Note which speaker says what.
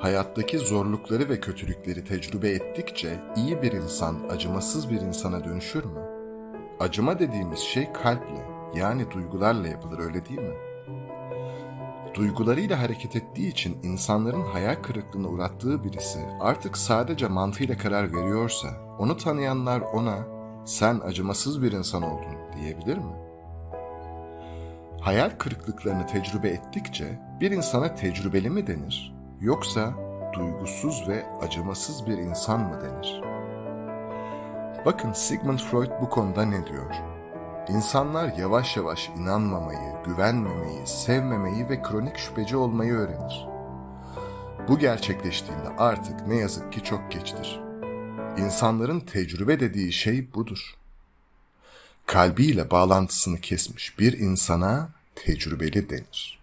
Speaker 1: hayattaki zorlukları ve kötülükleri tecrübe ettikçe iyi bir insan acımasız bir insana dönüşür mü? Acıma dediğimiz şey kalple yani duygularla yapılır öyle değil mi? Duygularıyla hareket ettiği için insanların hayal kırıklığına uğrattığı birisi artık sadece mantığıyla karar veriyorsa onu tanıyanlar ona sen acımasız bir insan oldun diyebilir mi? Hayal kırıklıklarını tecrübe ettikçe bir insana tecrübeli mi denir yoksa duygusuz ve acımasız bir insan mı denir? Bakın Sigmund Freud bu konuda ne diyor? İnsanlar yavaş yavaş inanmamayı, güvenmemeyi, sevmemeyi ve kronik şüpheci olmayı öğrenir. Bu gerçekleştiğinde artık ne yazık ki çok geçtir. İnsanların tecrübe dediği şey budur. Kalbiyle bağlantısını kesmiş bir insana tecrübeli denir.